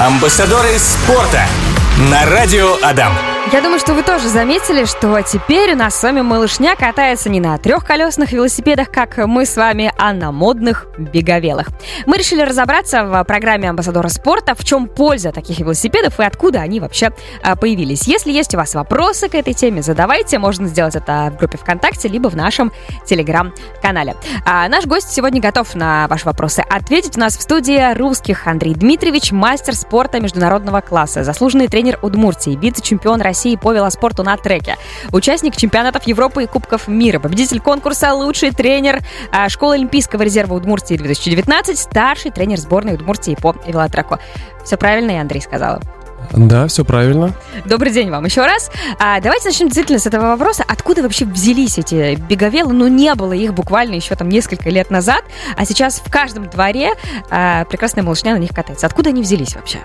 Амбассадоры спорта на радио Адам. Я думаю, что вы тоже заметили, что теперь у нас с вами малышня катается не на трехколесных велосипедах, как мы с вами, а на модных беговелах. Мы решили разобраться в программе Амбассадора спорта, в чем польза таких велосипедов и откуда они вообще а, появились. Если есть у вас вопросы к этой теме, задавайте. Можно сделать это в группе ВКонтакте, либо в нашем телеграм-канале. А наш гость сегодня готов на ваши вопросы ответить. У нас в студии русских Андрей Дмитриевич, мастер спорта международного класса, заслуженный тренер Удмуртии, вице-чемпион России России по велоспорту на треке. Участник чемпионатов Европы и Кубков мира. Победитель конкурса «Лучший тренер» а, школы Олимпийского резерва Удмуртии 2019. Старший тренер сборной Удмуртии по велотреку. Все правильно я, Андрей, сказала? Да, все правильно. Добрый день вам еще раз. А, давайте начнем действительно с этого вопроса. Откуда вообще взялись эти беговелы? Ну, не было их буквально еще там несколько лет назад, а сейчас в каждом дворе а, прекрасная малышня на них катается. Откуда они взялись вообще?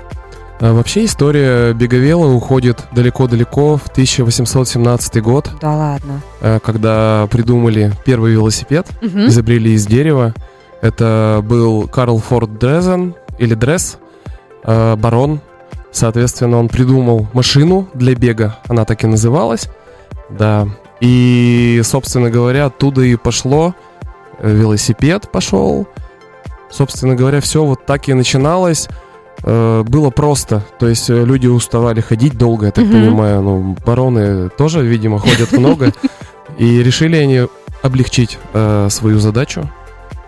А вообще история беговела уходит далеко-далеко в 1817 год. Да ладно. Э, когда придумали первый велосипед, угу. изобрели из дерева. Это был Карл Форд Дрезен или Дресс, э, барон. Соответственно, он придумал машину для бега, она так и называлась. Да. И, собственно говоря, оттуда и пошло. Э, велосипед пошел. Собственно говоря, все вот так и начиналось. Э, было просто. То есть э, люди уставали ходить долго, я так угу. понимаю. Ну, бароны тоже, видимо, ходят много. И решили они облегчить э, свою задачу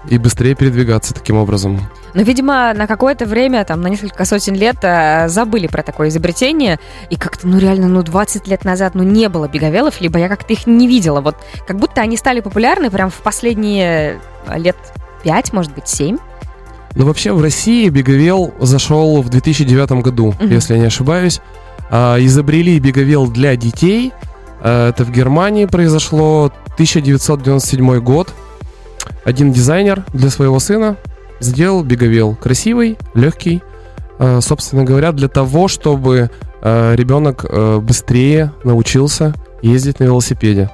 и быстрее передвигаться таким образом. Но, видимо, на какое-то время, там, на несколько сотен лет э, забыли про такое изобретение, и как-то, ну, реально, ну, 20 лет назад, ну, не было беговелов, либо я как-то их не видела. Вот как будто они стали популярны прям в последние лет 5, может быть, 7. Но ну, вообще в России беговел зашел в 2009 году, угу. если я не ошибаюсь. А, изобрели беговел для детей. А, это в Германии произошло 1997 год. Один дизайнер для своего сына сделал беговел красивый, легкий. А, собственно говоря, для того, чтобы ребенок быстрее научился ездить на велосипеде.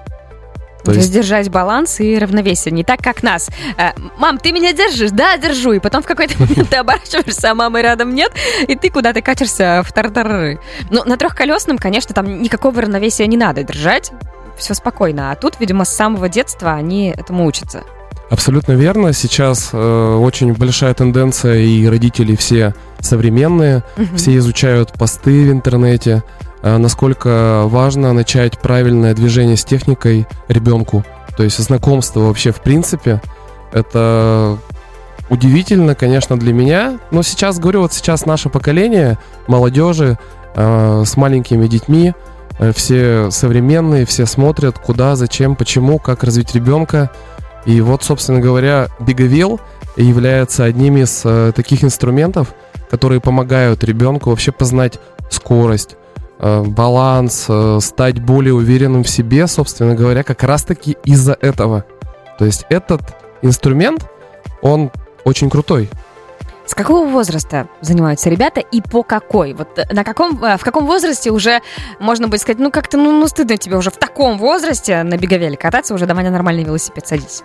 То есть... Держать баланс и равновесие. Не так, как нас. Э, Мам, ты меня держишь? Да, держу. И потом в какой-то момент ты оборачиваешься, а мамы рядом нет, и ты куда-то катишься в тартары. Ну, на трехколесном, конечно, там никакого равновесия не надо держать. Все спокойно. А тут, видимо, с самого детства они этому учатся. Абсолютно верно. Сейчас э, очень большая тенденция, и родители все современные, угу. все изучают посты в интернете, насколько важно начать правильное движение с техникой ребенку. То есть знакомство вообще в принципе. Это удивительно, конечно, для меня. Но сейчас, говорю, вот сейчас наше поколение молодежи э, с маленькими детьми, э, все современные, все смотрят, куда, зачем, почему, как развить ребенка. И вот, собственно говоря, беговел является одним из э, таких инструментов, которые помогают ребенку вообще познать скорость, Э, баланс, э, стать более уверенным в себе, собственно говоря, как раз-таки из-за этого. То есть этот инструмент, он очень крутой. С какого возраста занимаются ребята и по какой? Вот э, на каком, в каком возрасте уже можно будет сказать, ну как-то, ну, ну стыдно тебе уже в таком возрасте на беговеле кататься, уже давай на нормальный велосипед садись.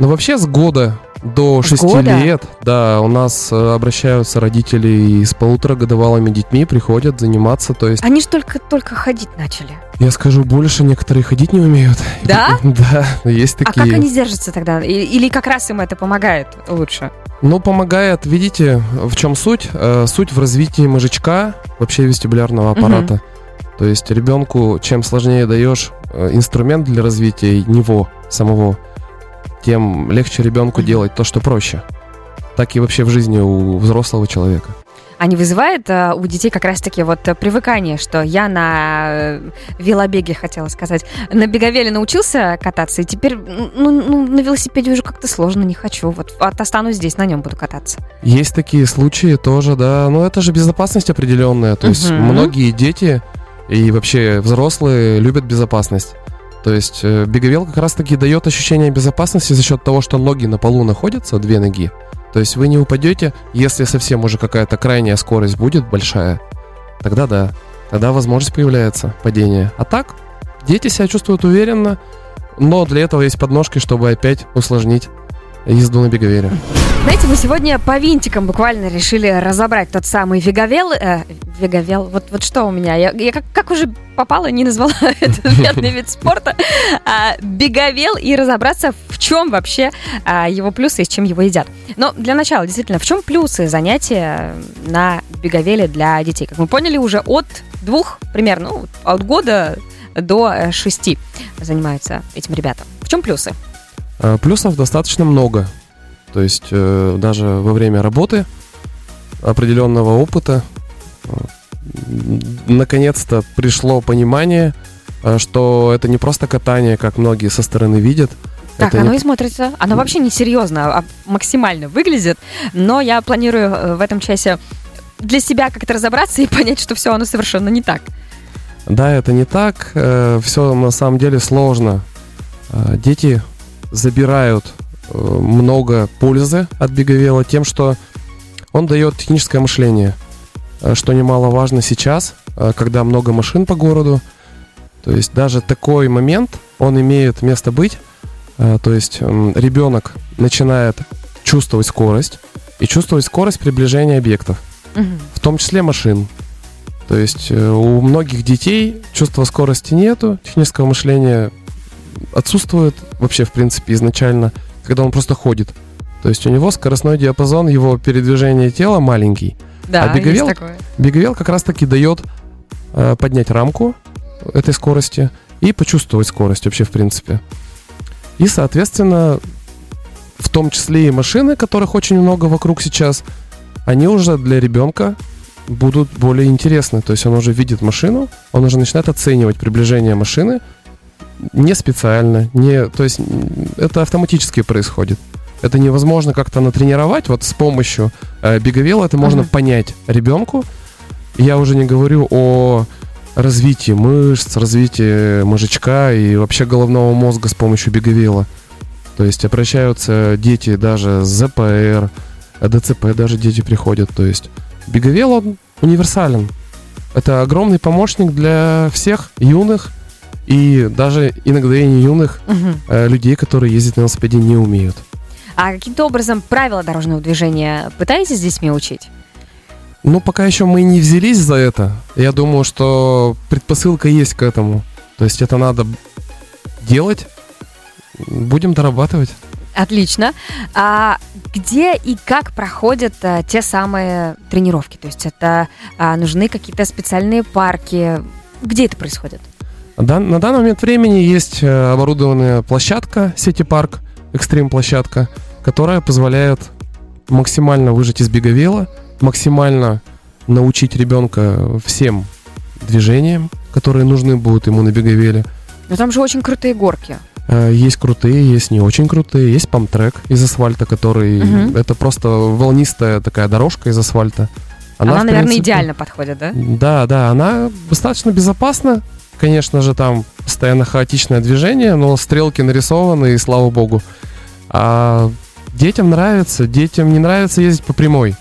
Ну вообще с года до 6 года? лет, да, у нас э, обращаются родители с полуторагодовалыми детьми, приходят заниматься, то есть... Они же только-только ходить начали. Я скажу больше, некоторые ходить не умеют. Да? Да, есть такие. А как они держатся тогда? Или как раз им это помогает лучше? Ну, помогает, видите, в чем суть? Э, суть в развитии мозжечка, вообще вестибулярного аппарата. Угу. То есть ребенку, чем сложнее даешь э, инструмент для развития него самого, тем легче ребенку делать то, что проще. Так и вообще в жизни у взрослого человека. А не вызывает а, у детей как раз-таки вот привыкание, что я на э, велобеге, хотела сказать, на беговеле научился кататься, и теперь ну, ну, на велосипеде уже как-то сложно, не хочу. Вот, останусь здесь, на нем буду кататься. Есть такие случаи тоже, да. Но это же безопасность определенная. То есть многие дети и вообще взрослые любят безопасность. То есть э, беговел как раз-таки дает ощущение безопасности за счет того, что ноги на полу находятся, две ноги. То есть вы не упадете, если совсем уже какая-то крайняя скорость будет большая, тогда да, тогда возможность появляется падение. А так, дети себя чувствуют уверенно, но для этого есть подножки, чтобы опять усложнить езду на беговеле. Знаете, мы сегодня по винтикам буквально решили разобрать тот самый веговел. Э, веговел, вот, вот что у меня? Я, я как, как уже попала, не назвала этот бедный вид спорта. А, беговел и разобраться, в чем вообще а, его плюсы и с чем его едят. Но для начала, действительно, в чем плюсы занятия на беговеле для детей? Как мы поняли, уже от двух примерно, ну, от года до э, шести занимаются этим ребятам. В чем плюсы? А, плюсов достаточно много. То есть э, даже во время работы определенного опыта э, наконец-то пришло понимание, э, что это не просто катание, как многие со стороны видят. Так, это оно не- и смотрится. Оно вообще не серьезно, а максимально выглядит. Но я планирую э, в этом часе для себя как-то разобраться и понять, что все оно совершенно не так. Да, это не так. Все на самом деле сложно. Э, Дети забирают э, много пользы от беговела тем, что он дает техническое мышление, э, что немаловажно сейчас, э, когда много машин по городу. То есть даже такой момент, он имеет место быть. То есть ребенок начинает чувствовать скорость и чувствовать скорость приближения объектов в том числе машин. То есть у многих детей чувства скорости нету, технического мышления отсутствует вообще, в принципе, изначально, когда он просто ходит. То есть у него скоростной диапазон его передвижения тела маленький. Да, А беговел? есть такое. Беговел как раз-таки дает э, поднять рамку этой скорости и почувствовать скорость вообще, в принципе. И, соответственно, в том числе и машины, которых очень много вокруг сейчас, они уже для ребенка будут более интересны. То есть он уже видит машину, он уже начинает оценивать приближение машины не специально, не, то есть это автоматически происходит. Это невозможно как-то натренировать. Вот с помощью э, беговела это можно Мгм. понять ребенку. Я уже не говорю о развитии мышц, развитии мозжечка и вообще головного мозга с помощью беговела. То есть обращаются дети даже с ЗПР, ДЦП даже дети приходят. То есть беговел, он универсален. Это огромный помощник для всех юных и даже иногда и не юных Мгм. э, людей, которые ездить на велосипеде не умеют. А каким-то образом правила дорожного движения пытаетесь с детьми учить? Ну, пока еще мы не взялись за это. Я думаю, что предпосылка есть к этому. То есть это надо делать. Будем дорабатывать. Отлично. А где и как проходят а, те самые тренировки? То есть это а, нужны какие-то специальные парки? Где это происходит? На данный момент времени есть э, оборудованная площадка, сети-парк, экстрим-площадка, которая позволяет максимально выжать из беговела, максимально научить ребенка всем движениям, которые нужны будут ему на беговеле. Но там же очень крутые горки. Э, Есть крутые, есть не очень крутые. Есть памтрек из асфальта, который... Мгм. Это просто волнистая такая дорожка из асфальта. Она, в наверное, принципе, идеально подходит, да? Да, да, она достаточно безопасна. Конечно же, там постоянно хаотичное движение, но стрелки нарисованы, и слава богу. А детям нравится, детям не нравится ездить по прямой.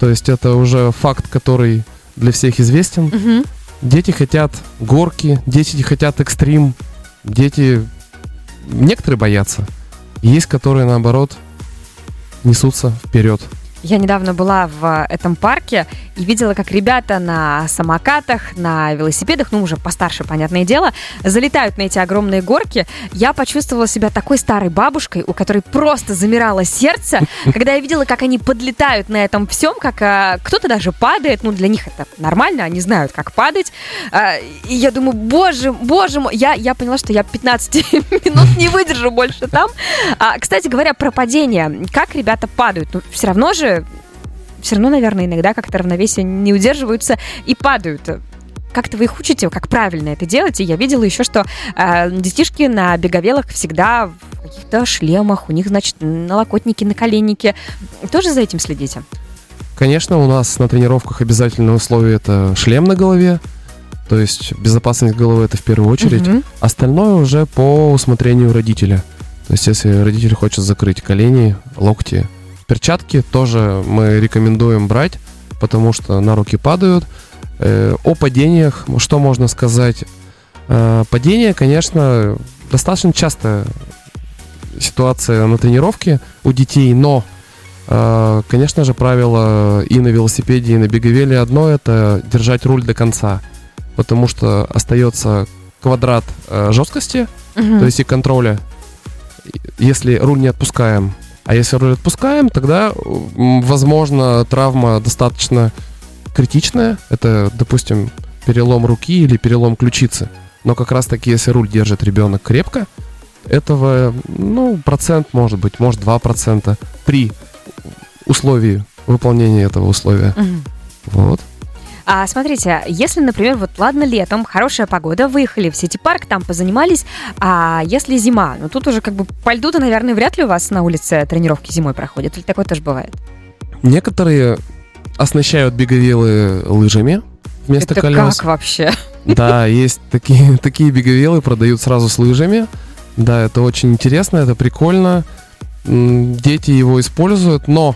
То есть это уже факт, который для всех известен. Мгм. Дети хотят горки, дети хотят экстрим, дети... Некоторые боятся. Есть, которые, наоборот, несутся вперед. Я недавно была в этом парке и видела, как ребята на самокатах, на велосипедах, ну уже постарше, понятное дело, залетают на эти огромные горки. Я почувствовала себя такой старой бабушкой, у которой просто замирало сердце, когда я видела, как они подлетают на этом всем, как а, кто-то даже падает. Ну, для них это нормально, они знают, как падать. А, и я думаю, боже, боже мой, я, я поняла, что я 15 минут не выдержу больше там. А, кстати говоря, про падение. Как ребята падают? Ну, все равно же, все равно, наверное, иногда как-то равновесие не удерживаются и падают. Как-то вы их учите, как правильно это делать. И я видела еще, что э, детишки на беговелах всегда в каких-то шлемах, у них, значит, налокотники, наколенники. Тоже за этим следите? Конечно, у нас на тренировках обязательное условие это шлем на голове. То есть безопасность головы это в первую очередь. Мгм. Остальное уже по усмотрению родителя. То есть если родитель хочет закрыть колени, локти, перчатки тоже мы рекомендуем брать, потому что на руки падают. Э, О падениях, что можно сказать? Э, Падение, конечно, достаточно часто ситуация на тренировке у детей, но, э, конечно же, правило и на велосипеде, и на беговеле одно – это держать руль до конца, потому что остается квадрат жесткости, Мгм. то есть и контроля, если руль не отпускаем. А если руль отпускаем, тогда, возможно, травма достаточно критичная. Это, допустим, перелом руки или перелом ключицы. Но как раз таки, если руль держит ребенок крепко, этого, ну, процент может быть, может 2% при условии выполнения этого условия. Мгм. Вот. А смотрите, если, например, вот ладно летом, хорошая погода, выехали в сити-парк, там позанимались, а если зима, ну тут уже как бы по льду-то, наверное, вряд ли у вас на улице тренировки зимой проходят, или такое тоже бывает? Некоторые оснащают беговелы лыжами вместо Это колес. как вообще? Да, есть такие, такие беговелы, продают сразу с лыжами. Да, это очень интересно, это прикольно. Дети его используют, но,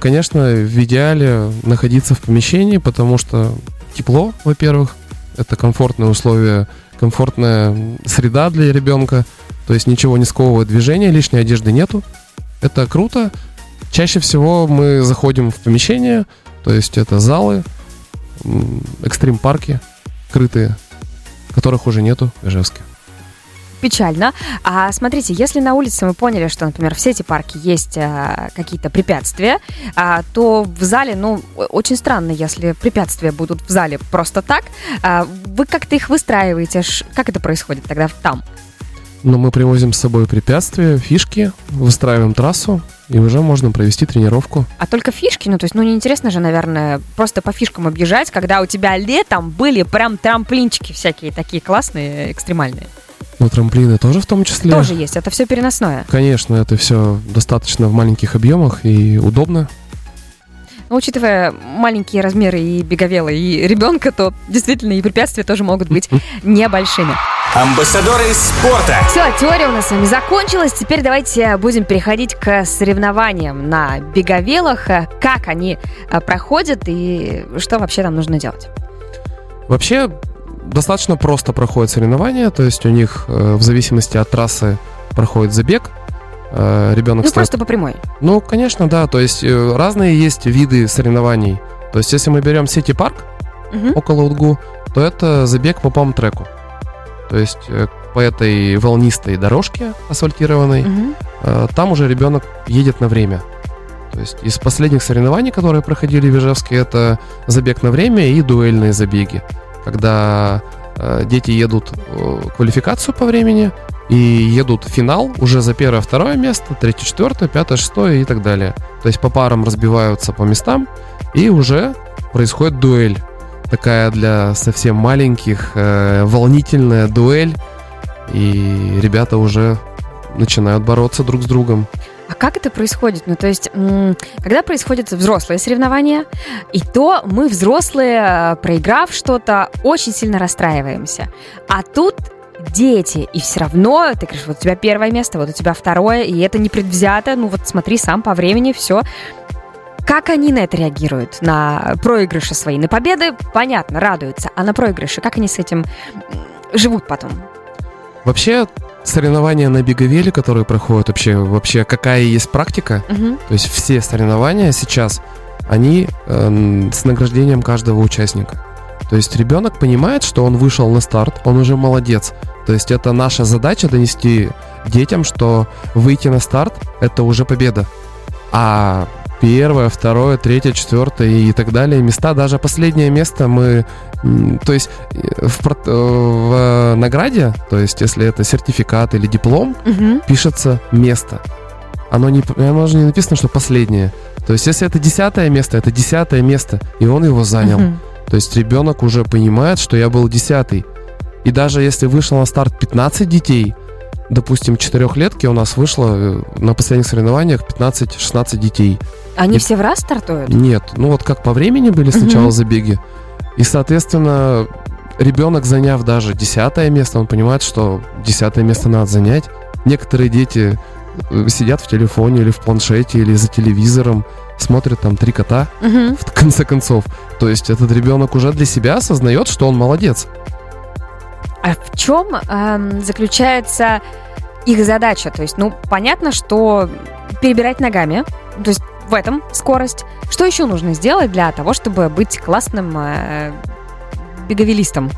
конечно, в идеале находиться в помещении, потому что тепло, во-первых, это комфортные условия, комфортная среда для ребенка, то есть ничего не сковывает движение, лишней одежды нету. Это круто. Чаще всего мы заходим в помещение, то есть это залы, экстрим-парки, крытые, которых уже нету в Ижевске. Печально. А смотрите, если на улице мы поняли, что, например, в сети парке есть а, какие-то препятствия, а, то в зале, ну, очень странно, если препятствия будут в зале просто так. А, вы как-то их выстраиваете? Как это происходит тогда там? Но мы привозим с собой препятствия, фишки, выстраиваем трассу, и уже можно провести тренировку. А только фишки, ну, то есть, ну, неинтересно же, наверное, просто по фишкам объезжать, когда у тебя летом были прям трамплинчики всякие такие классные, экстремальные. Но трамплины тоже в том числе. Тоже есть, это все переносное. Конечно, это все достаточно в маленьких объемах и удобно. Но учитывая маленькие размеры и беговела, и ребенка, то действительно и препятствия тоже могут быть небольшими. Амбассадоры спорта. Все, теория у нас с вами закончилась. Теперь давайте будем переходить к соревнованиям на беговелах. Э, Как они э, проходят и что вообще там нужно делать? Вообще, достаточно просто проходят соревнования, то есть у них э, в зависимости от трассы проходит забег. Э, Ребенок Ну, ставит просто по прямой. Ну, конечно, да. То есть э, разные есть виды соревнований. То есть, если мы берем Сити Парк Мгм. около УДГУ, то это забег по пам-треку. То есть по этой волнистой дорожке асфальтированной, э, там уже ребенок едет на время. То есть из последних соревнований, которые проходили в Ижевске, это забег на время и дуэльные забеги. Когда э, дети едут э, квалификацию по времени и едут в финал уже за первое, второе место, третье, четвертое, пятое, шестое и так далее. То есть по парам разбиваются по местам и уже происходит дуэль. Такая для совсем маленьких, э, волнительная дуэль. И ребята уже начинают бороться друг с другом. А как это происходит? Ну, то есть, когда происходят взрослые соревнования, и то мы, взрослые, э, проиграв что-то, очень сильно расстраиваемся. А тут дети, и все равно, ты говоришь, вот у тебя первое место, вот у тебя второе, и это не предвзято, ну вот смотри сам по времени, все. Как они на это реагируют? На проигрыши свои? На победы, понятно, радуются, а на проигрыши, как они с этим живут потом? Вообще, соревнования на беговеле, которые проходят, вообще, вообще какая есть практика, Мгм. то есть все соревнования сейчас, они эм, с награждением каждого участника. То есть ребенок понимает, что он вышел на старт, он уже молодец. То есть это наша задача донести детям, что выйти на старт – это уже победа. А первое, второе, третье, четвертое и так далее места, даже последнее место мы... То есть э, в, э, в награде, то есть если это сертификат или диплом, Мгм. пишется место. Оно, не, оно же не написано, что последнее. То есть, если это десятое место, это десятое место, и он его занял. Мгм. То есть, ребенок уже понимает, что я был десятый. И даже если вышло на старт 15 детей, допустим, четырехлетки у нас вышло э, на последних соревнованиях 15-16 детей. Они И- все в раз стартуют? Нет, ну вот как по времени были сначала Мгм. забеги. И, соответственно, ребенок, заняв даже десятое место, он понимает, что десятое место надо занять. Некоторые дети э, сидят в телефоне или в планшете, или за телевизором, смотрят там три кота, Мгм. в конце концов. То есть этот ребенок уже для себя осознает, что он молодец. А в чем эм, заключается их задача? То есть, ну, понятно, что перебирать ногами, то есть в этом скорость. Что еще нужно сделать для того, чтобы быть классным э, беговелистом?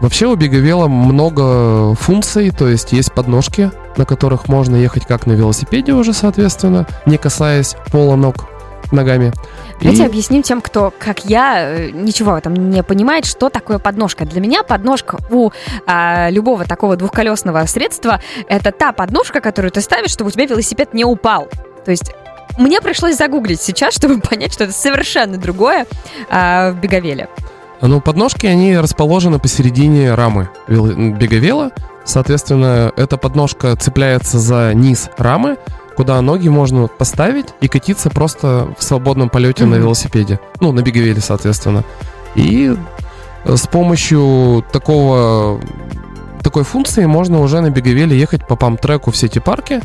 Вообще у беговела много функций, то есть есть подножки, на которых можно ехать как на велосипеде уже, соответственно, не касаясь пола ног ногами. Давайте и... объясним тем, кто, как я, э, ничего в этом не понимает, что такое подножка. Для меня подножка у а, любого такого двухколесного средства это та подножка, которую ты ставишь, чтобы у тебя велосипед не упал. То есть мне пришлось загуглить сейчас, чтобы понять, что это совершенно другое а, в беговеле. Ну, подножки, они расположены посередине рамы беговела. Соответственно, эта подножка цепляется за низ рамы, куда ноги можно поставить и катиться просто в свободном полете mm-hmm. на велосипеде. Ну, на беговеле, соответственно. И э, с помощью такого, такой функции можно уже на беговеле ехать по пам-треку в сети-парке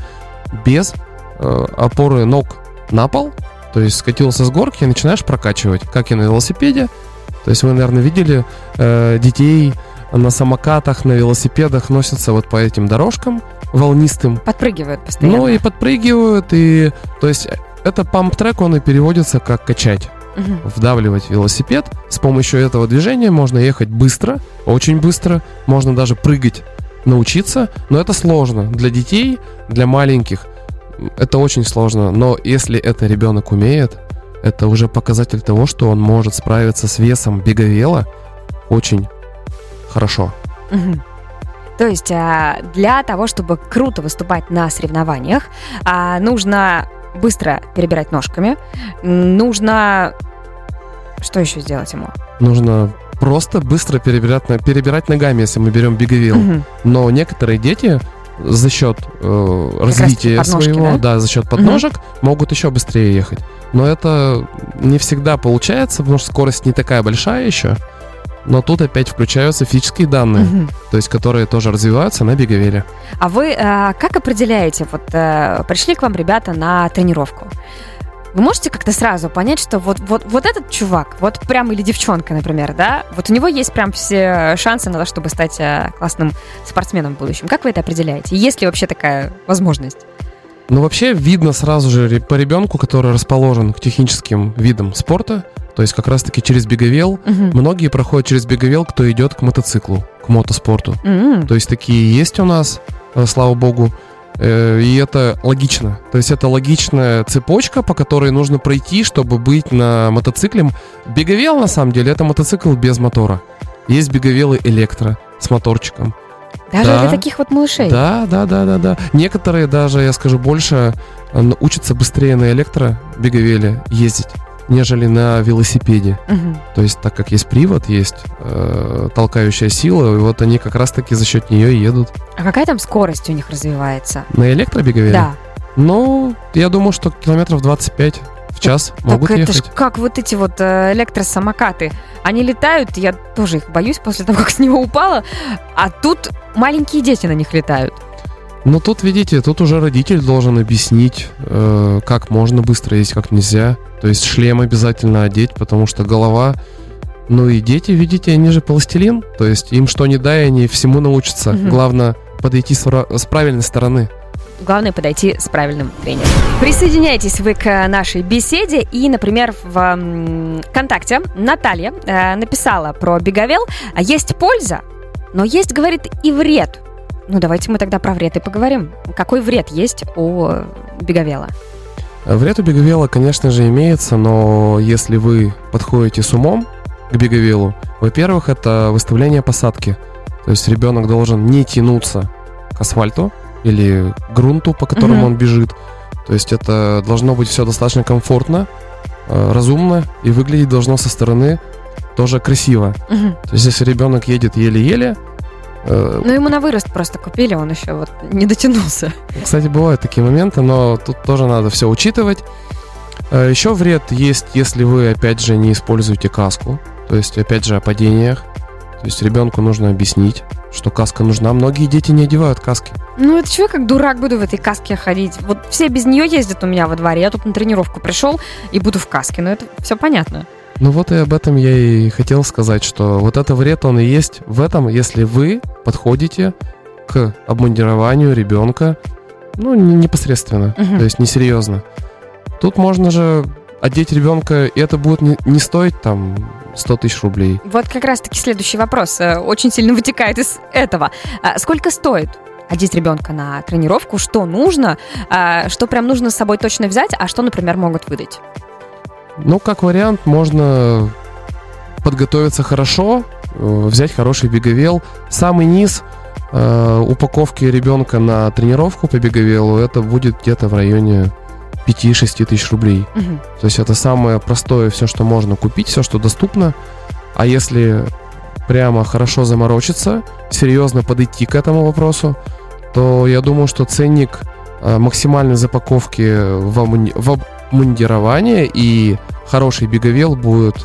без э, опоры ног на пол. То есть скатился с горки и начинаешь прокачивать, как и на велосипеде. То есть вы, наверное, видели э, детей на самокатах, на велосипедах носятся вот по этим дорожкам волнистым. Подпрыгивают постоянно. Ну и подпрыгивают, и то есть это памп-трек, он и переводится как качать. Угу. Вдавливать велосипед. С помощью этого движения можно ехать быстро, очень быстро. Можно даже прыгать, научиться. Но это сложно. Для детей, для маленьких это очень сложно. Но если это ребенок умеет, это уже показатель того, что он может справиться с весом беговела очень хорошо. Угу. То есть а, для того, чтобы круто выступать на соревнованиях, а, нужно быстро перебирать ножками, нужно... Что еще сделать ему? Нужно просто быстро перебирать, перебирать ногами, если мы берем беговил. Угу. Но некоторые дети за счет э, развития подножки, своего, да? да, за счет подножек, угу. могут еще быстрее ехать. Но это не всегда получается, потому что скорость не такая большая еще. Но тут опять включаются физические данные, угу. то есть которые тоже развиваются на беговеле. А вы э, как определяете, вот э, пришли к вам ребята на тренировку, вы можете как-то сразу понять, что вот, вот, вот этот чувак, вот прям или девчонка, например, да, вот у него есть прям все шансы на то, чтобы стать э, классным спортсменом в будущем. Как вы это определяете? Есть ли вообще такая возможность? Ну, вообще видно сразу же по ребенку, который расположен к техническим видам спорта, то есть как раз-таки через беговел. Угу. Многие проходят через беговел, кто идет к мотоциклу, к мотоспорту. Угу. То есть такие есть у нас, э, слава богу. Э, и это логично. То есть это логичная цепочка, по которой нужно пройти, чтобы быть на мотоцикле. Беговел, на самом деле, это мотоцикл без мотора. Есть беговелы электро с моторчиком. Даже да, для таких вот малышей? Да, да, да, да, да. Некоторые даже, я скажу больше, учатся быстрее на электробеговеле ездить нежели на велосипеде. Угу. То есть, так как есть привод, есть э, толкающая сила, и вот они как раз-таки за счет нее едут. А какая там скорость у них развивается? На электробеговеле? Да. Ну, я думаю, что километров 25 в час так, могут так ехать. это ж как вот эти вот э, электросамокаты. Они летают, я тоже их боюсь после того, как с него упала, а тут маленькие дети на них летают. Ну тут, видите, тут уже родитель должен объяснить, э, как можно быстро есть, как нельзя. То есть шлем обязательно одеть, потому что голова... Ну и дети, видите, они же пластилин. То есть им что не дай, они всему научатся. Угу. Главное подойти с, с правильной стороны. Главное подойти с правильным тренером. Присоединяйтесь вы к нашей беседе. И, например, в ВКонтакте Наталья э, написала про беговел. Есть польза, но есть, говорит, и вред ну, давайте мы тогда про вред и поговорим. Какой вред есть у беговела? Вред у беговела, конечно же, имеется, но если вы подходите с умом к беговелу, во-первых, это выставление посадки. То есть ребенок должен не тянуться к асфальту или грунту, по которому угу. он бежит. То есть это должно быть все достаточно комфортно, э, разумно и выглядеть должно со стороны тоже красиво. Угу. То есть если ребенок едет еле-еле, ну, ему на вырост просто купили, он еще вот не дотянулся. Кстати, бывают такие моменты, но тут тоже надо все учитывать. Э, еще вред есть, если вы, опять же, не используете каску. То есть, опять же, о падениях. То есть ребенку нужно объяснить, что каска нужна. Многие дети не одевают каски. Ну, это что, как дурак буду в этой каске ходить? Вот все без нее ездят у меня во дворе. Я тут на тренировку пришел и буду в каске. Ну, это все понятно. Ну вот и об этом я и хотел сказать, что вот это вред, он и есть в этом, если вы подходите к обмундированию ребенка, ну, непосредственно, угу. то есть несерьезно. Тут можно же одеть ребенка, и это будет не, не стоить там 100 тысяч рублей. Вот как раз-таки следующий вопрос э, очень сильно вытекает из этого. А сколько стоит одеть ребенка на тренировку? Что нужно? А что прям нужно с собой точно взять, а что, например, могут выдать? Ну, как вариант, можно подготовиться хорошо, э, взять хороший беговел. Самый низ э, упаковки ребенка на тренировку по беговелу это будет где-то в районе 5-6 тысяч рублей. Угу. То есть это самое простое, все, что можно купить, все, что доступно. А если прямо хорошо заморочиться, серьезно подойти к этому вопросу, то я думаю, что ценник э, максимальной запаковки в, обмуни- в обмундирование и хороший беговел будет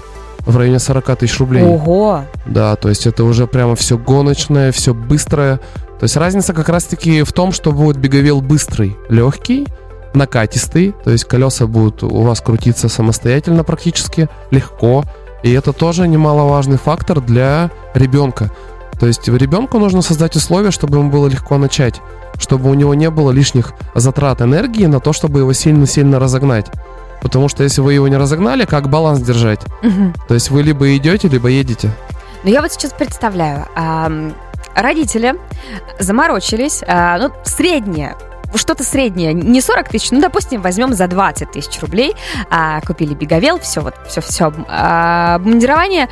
в районе 40 тысяч рублей. Ого! Да, то есть это уже прямо все гоночное, все быстрое. То есть разница как раз-таки в том, что будет беговел быстрый, легкий, накатистый, то есть колеса будут у вас крутиться самостоятельно практически, легко. И это тоже немаловажный фактор для ребенка. То есть ребенку нужно создать условия, чтобы ему было легко начать, чтобы у него не было лишних затрат энергии на то, чтобы его сильно-сильно разогнать. Потому что если вы его не разогнали, как баланс держать? Угу. То есть вы либо идете, либо едете. Ну я вот сейчас представляю, родители заморочились, а, ну, среднее что-то среднее, не 40 тысяч, ну, допустим, возьмем за 20 тысяч рублей, а, купили беговел, все, вот, все, все, а, обмундирование,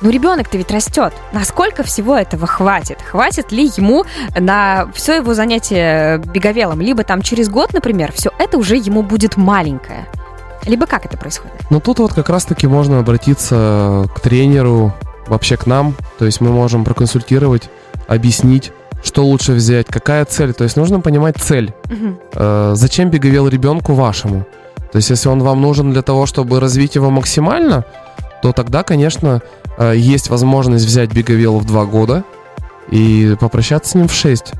ну, ребенок-то ведь растет. Насколько всего этого хватит? Хватит ли ему на все его занятие беговелом? Либо там через год, например, все это уже ему будет маленькое. Либо как это происходит? Ну, тут вот как раз-таки можно обратиться к тренеру, вообще к нам. То есть мы можем проконсультировать, объяснить, что лучше взять, какая цель. То есть нужно понимать цель. Угу. Э, зачем беговел ребенку вашему? То есть если он вам нужен для того, чтобы развить его максимально, то тогда, конечно, есть возможность взять беговел в два года и попрощаться с ним в 6.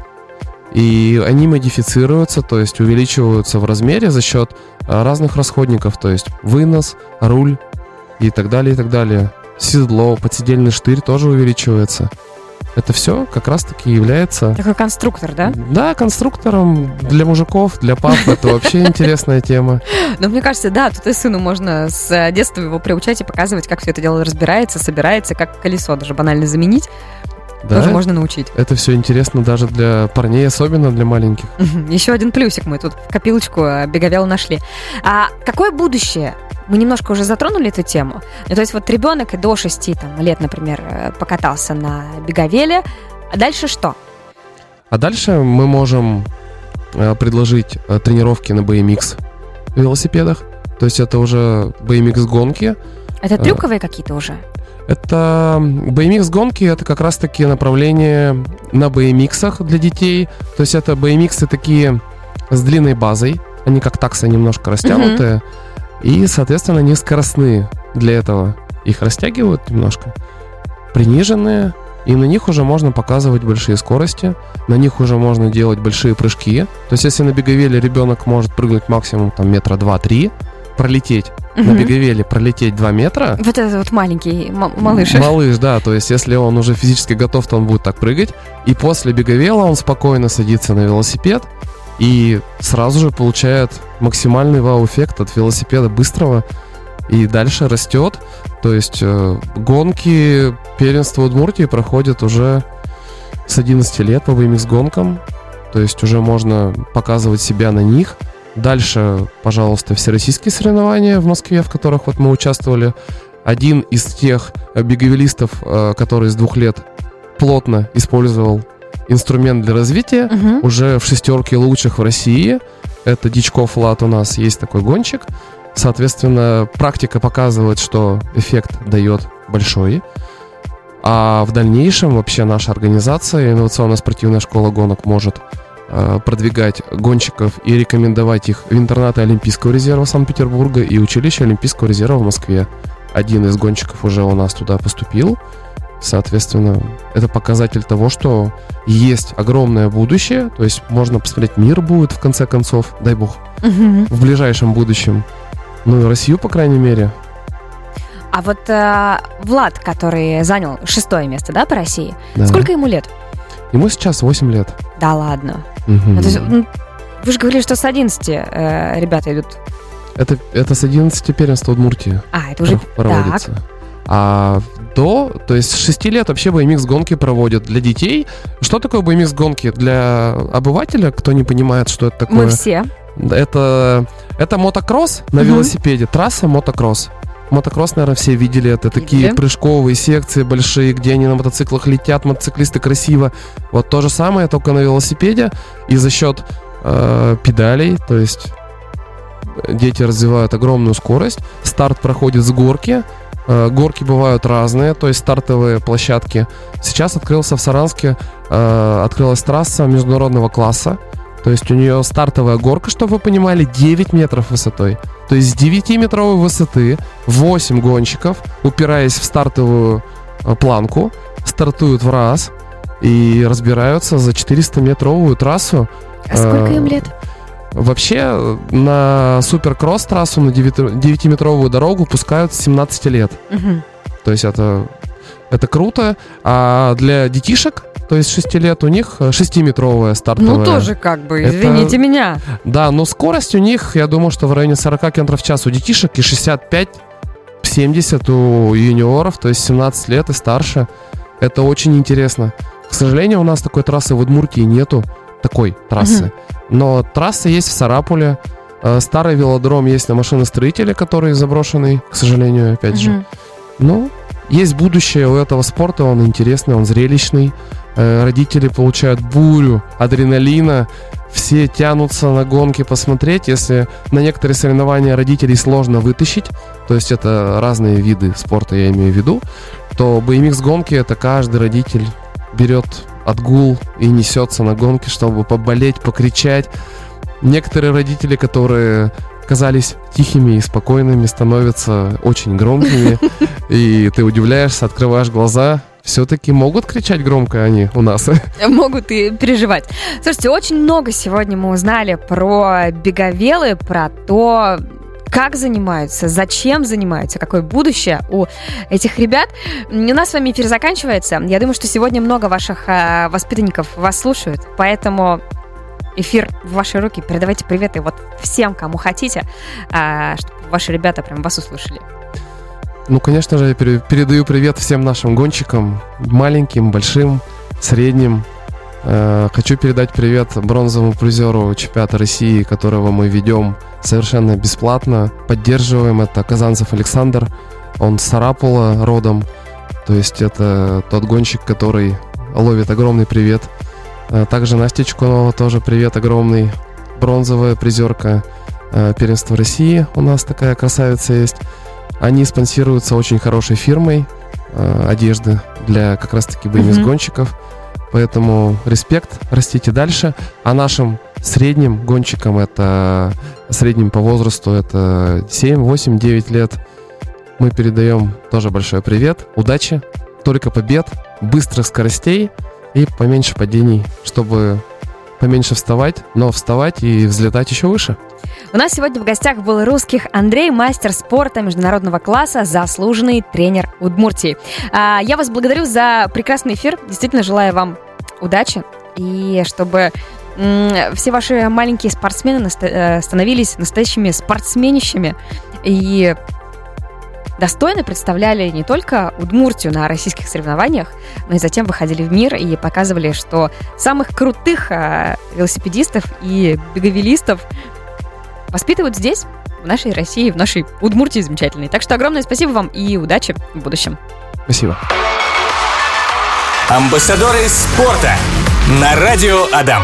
И они модифицируются, то есть увеличиваются в размере за счет э, разных расходников, то есть вынос, руль и так далее, и так далее. Седло, подседельный штырь тоже увеличивается. Это все как раз-таки является... Такой конструктор, да? Да, конструктором для мужиков, для пап. Это вообще интересная тема. Но мне кажется, да, тут и сыну можно с детства его приучать и показывать, как все это дело разбирается, собирается, как колесо даже банально заменить. Да, тоже можно научить. Это все интересно даже для парней, особенно для маленьких. Еще один плюсик мы тут в копилочку э, беговел нашли. А какое будущее? Мы немножко уже затронули эту тему. Ну, то есть вот ребенок и до 6 там, лет, например, э, покатался на беговеле. А дальше что? А дальше мы можем э, предложить тренировки на BMX велосипедах. То есть это уже BMX гонки. Это трюковые какие-то уже? Это BMX-гонки, это как раз-таки направление на BMX для детей. То есть это BMX такие с длинной базой, они как таксы немножко растянутые, mm-hmm. и, соответственно, они скоростные для этого. Их растягивают немножко, приниженные, и на них уже можно показывать большие скорости, на них уже можно делать большие прыжки. То есть если на беговеле ребенок может прыгнуть максимум там метра два-три, пролететь, угу. на беговеле пролететь 2 метра. Вот этот вот маленький малыш. Малыш, да. То есть, если он уже физически готов, то он будет так прыгать. И после беговела он спокойно садится на велосипед и сразу же получает максимальный вау-эффект от велосипеда быстрого и дальше растет. То есть э, гонки первенства Удмуртии проходят уже с 11 лет по BMX гонкам. То есть уже можно показывать себя на них – Дальше, пожалуйста, всероссийские соревнования в Москве, в которых вот мы участвовали. Один из тех беговелистов, э, который с двух лет плотно использовал инструмент для развития, угу. уже в шестерке лучших в России. Это Дичков Лат у нас есть такой гонщик. Соответственно, практика показывает, что эффект дает большой. А в дальнейшем вообще наша организация, инновационная спортивная школа гонок, может Э, продвигать гонщиков и рекомендовать их в интернаты Олимпийского резерва Санкт-Петербурга и училище Олимпийского резерва в Москве. Один из гонщиков уже у нас туда поступил. Соответственно, это показатель того, что есть огромное будущее, то есть можно посмотреть, мир будет в конце концов, дай бог, угу. в ближайшем будущем. Ну и Россию, по крайней мере. А вот э, Влад, который занял шестое место, да, по России, да. сколько ему лет? Ему сейчас 8 лет. Да ладно. Ну, то есть, ну, вы же говорили, что с 11 э, ребята идут. Это, это с 11 первенства Удмуртии А, это уже пр- проводится. А до, то есть с 6 лет вообще BMX гонки проводят для детей. Что такое BMX гонки для обывателя, кто не понимает, что это Так. такое? Мы все. Это, это мотокросс на Мгм. велосипеде, трасса мотокросс. Мотокросс, наверное, все видели. Это такие Видели. прыжковые секции большие, где они на мотоциклах летят, мотоциклисты красиво. Вот то же самое, только на велосипеде. И за счет э, педалей, то есть дети развивают огромную скорость. Старт проходит с горки. Э, горки бывают разные, то есть стартовые площадки. Сейчас открылся в Саранске, э, открылась трасса международного класса. То есть у нее стартовая горка, чтобы вы понимали, 9 метров высотой. То есть с 9-метровой высоты 8 гонщиков, упираясь в стартовую э, планку, стартуют в раз и разбираются за 400-метровую трассу. А сколько Э, им лет? Вообще э, на суперкросс трассу, на 9-метровую дорогу пускают с 17 лет. Мгм. То есть это, это круто. А для детишек, то есть 6 лет, у них 6-метровая стартовая. Ну, тоже как бы, Это- извините меня. Да, но скорость у них, я думаю, что в районе 40 км в час у детишек и 65-70 у юниоров, то есть 17 лет и старше. Это очень интересно. К сожалению, у нас такой трассы в Удмуртии нету, такой трассы. Но трасса есть в Сарапуле. Э, Старый велодром есть на машиностроителе, который заброшенный, к сожалению, опять же. Мгм. Ну, есть будущее у этого спорта, он интересный, он зрелищный. Э, Родители получают бурю адреналина, все тянутся на гонки посмотреть. Если на некоторые соревнования родителей сложно вытащить, то есть это разные виды спорта, я имею в виду, то BMX гонки это каждый родитель берет отгул и несется на гонки, чтобы поболеть, покричать. Некоторые родители, которые казались тихими и спокойными, становятся очень громкими. И ты удивляешься, открываешь глаза, все-таки могут кричать громко они у нас. Могут и переживать. Слушайте, очень много сегодня мы узнали про беговелы, про то, как занимаются, зачем занимаются, какое будущее у этих ребят. У нас с вами эфир заканчивается. Я думаю, что сегодня много ваших а, воспитанников вас слушают, поэтому эфир в ваши руки. Передавайте приветы вот всем, кому хотите, а, чтобы ваши ребята прям вас услышали. Ну, конечно же, я пере- передаю привет всем нашим гонщикам, маленьким, большим, средним. Э, Хочу передать привет бронзовому призеру чемпионата России, которого мы ведем совершенно бесплатно. Поддерживаем это Казанцев Александр. Он с Сарапула родом. То есть это тот гонщик, который ловит огромный привет. Э, Также Настя Чукунова тоже привет огромный. Бронзовая призерка э, первенства России. У нас такая красавица есть. Они спонсируются очень хорошей фирмой э, одежды для как раз-таки Мгм. BMX-гонщиков. Поэтому респект, растите дальше. А нашим средним гонщикам, это средним по возрасту, это 7, 8, 9 лет, мы передаем тоже большой привет. Удачи, только побед, быстрых скоростей и поменьше падений, чтобы поменьше вставать, но вставать и взлетать еще выше. У нас сегодня в гостях был русских Андрей, мастер спорта международного класса, заслуженный тренер Удмуртии. А, Я вас благодарю за прекрасный эфир. Действительно желаю вам удачи и чтобы все ваши маленькие спортсмены э, становились настоящими спортсменищами и достойно представляли не только Удмуртию на российских соревнованиях, но и затем выходили в мир и показывали, что самых крутых а, велосипедистов и беговелистов воспитывают здесь, в нашей России, в нашей Удмуртии замечательной. Так что огромное спасибо вам и удачи в будущем. Спасибо. Амбассадоры спорта на радио Адам.